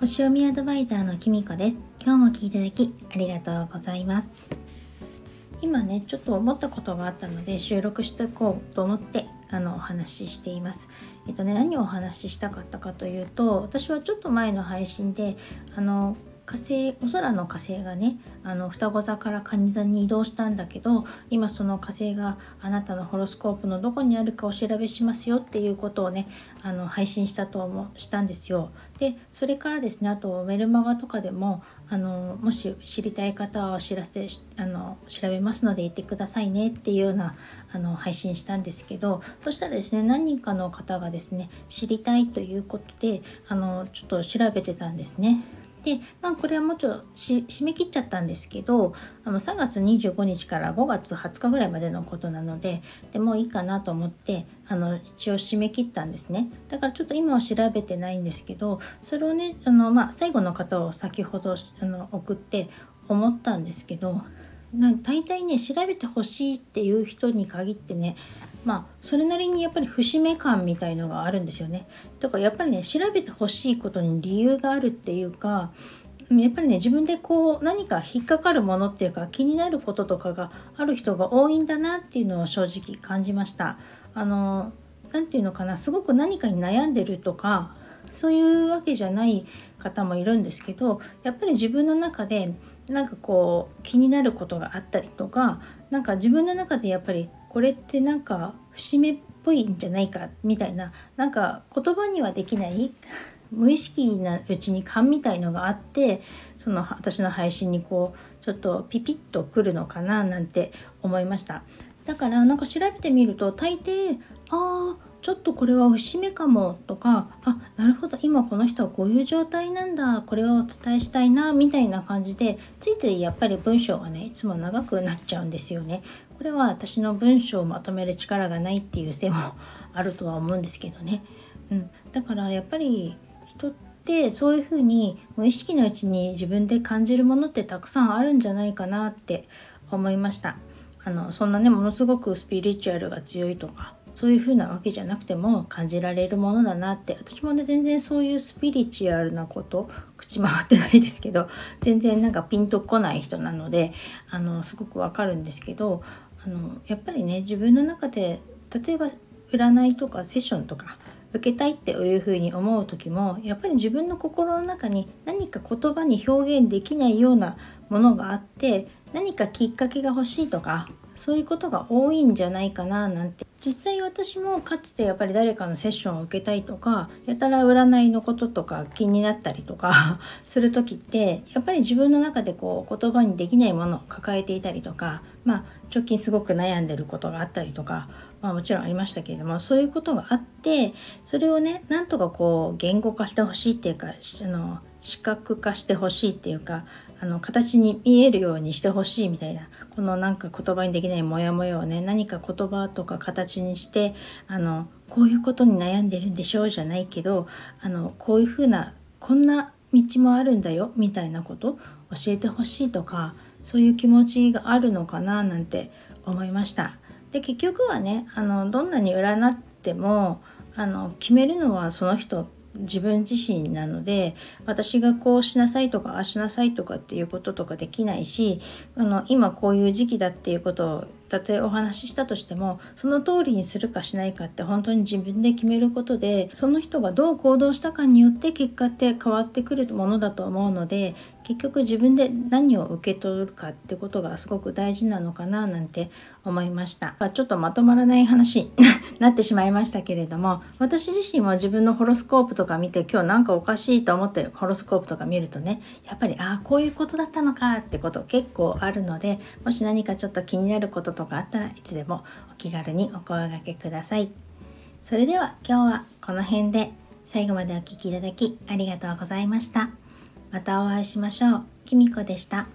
星読みアドバイザーのきみこです今日も聞いていただきありがとうございます今ねちょっと思ったことがあったので収録していこうと思ってあのお話ししています。えっとね何をお話ししたかったかというと私はちょっと前の配信であの火星お空の火星がねあの双子座から蟹座に移動したんだけど今その火星があなたのホロスコープのどこにあるかお調べしますよっていうことをねあの配信したと思したんですよ。でそれからですねあとメルマガとかでもあのもし知りたい方はお知らせあの調べますので言ってくださいねっていうようなあの配信したんですけどそしたらですね何人かの方がですね知りたいということであのちょっと調べてたんですね。で、まあ、これはもうちょっと締め切っちゃったんですけどあの3月25日から5月20日ぐらいまでのことなのででもういいかなと思ってあの一応締め切ったんですね。だからちょっと今は調べてないんですけどそれをねあの、まあ、最後の方を先ほどあの送って思ったんですけど大体ね調べてほしいっていう人に限ってねまあそれなりにやっぱり節目感みたいのがあるんですよね。だからやっぱりね調べてほしいことに理由があるっていうかやっぱりね自分でこう何か引っかかるものっていうか気になることとかがある人が多いんだなっていうのを正直感じました。あの何て言うのかなすごく何かに悩んでるとかそういうわけじゃない方もいるんですけどやっぱり自分の中でなんかこう気になることがあったりとか何か自分の中でやっぱりこれってなんか節目っぽいんじゃないかみたいななんか言葉にはできない 無意識なうちに勘みたいのがあってその私の配信にこうちょっとピピッとくるのかななんて思いました。だからなんか調べてみると大抵ああちょっとこれは節目かもとかあなるほど今この人はこういう状態なんだこれをお伝えしたいなみたいな感じでついついやっぱり文章がねいつも長くなっちゃうんですよね。これは私の文章をまとめる力がないっていうせいもあるとは思うんですけどね。うん、だからやっぱり人ってそういうふうに無意識のうちに自分で感じるものってたくさんあるんじゃないかなって思いました。あのそんなねものすごくスピリチュアルが強いとかそういう風なわけじゃなくても感じられるものだなって。私もね全然そういうスピリチュアルなこと口回ってないですけど全然なんかピンとこない人なのであのすごくわかるんですけどあのやっぱりね自分の中で例えば占いとかセッションとか受けたいっていうふうに思う時もやっぱり自分の心の中に何か言葉に表現できないようなものがあって何かきっかけが欲しいとかそういうことが多いんじゃないかななんて。実際私もかつてやっぱり誰かのセッションを受けたいとかやたら占いのこととか気になったりとか する時ってやっぱり自分の中でこう言葉にできないものを抱えていたりとかまあ直近すごく悩んでることがあったりとかまあもちろんありましたけれどもそういうことがあってそれをねなんとかこう言語化してほしいっていうかあの視覚化してほしいっていうかあの形に見えるようにしてほしいみたいなこのなんか言葉にできないモヤモヤをね何か言葉とか形にしてあのこういうことに悩んでるんでしょうじゃないけどあのこういうふうなこんな道もあるんだよみたいなこと教えてほしいとかそういう気持ちがあるのかななんて思いました。で結局はねあのどんなに占ってもあの決めるのはその人自分自身なので私がこうしなさいとかああしなさいとかっていうこととかできないしあの今こういう時期だっていうことをたとえお話ししたとしてもその通りにするかしないかって本当に自分で決めることでその人がどう行動したかによって結果って変わってくるものだと思うので結局自分で何を受け取るかってことがすごく大事なのかななんて思いましたちょっとまとまらない話に なってしまいましたけれども私自身も自分のホロスコープとか見て今日なんかおかしいと思ってホロスコープとか見るとねやっぱりああこういうことだったのかってこと結構あるのでもし何かちょっと気になることとかあったらいつでもお気軽にお声がけください。それでは今日はこの辺で最後までお聴きいただきありがとうございました。またお会いしましょう。きみこでした。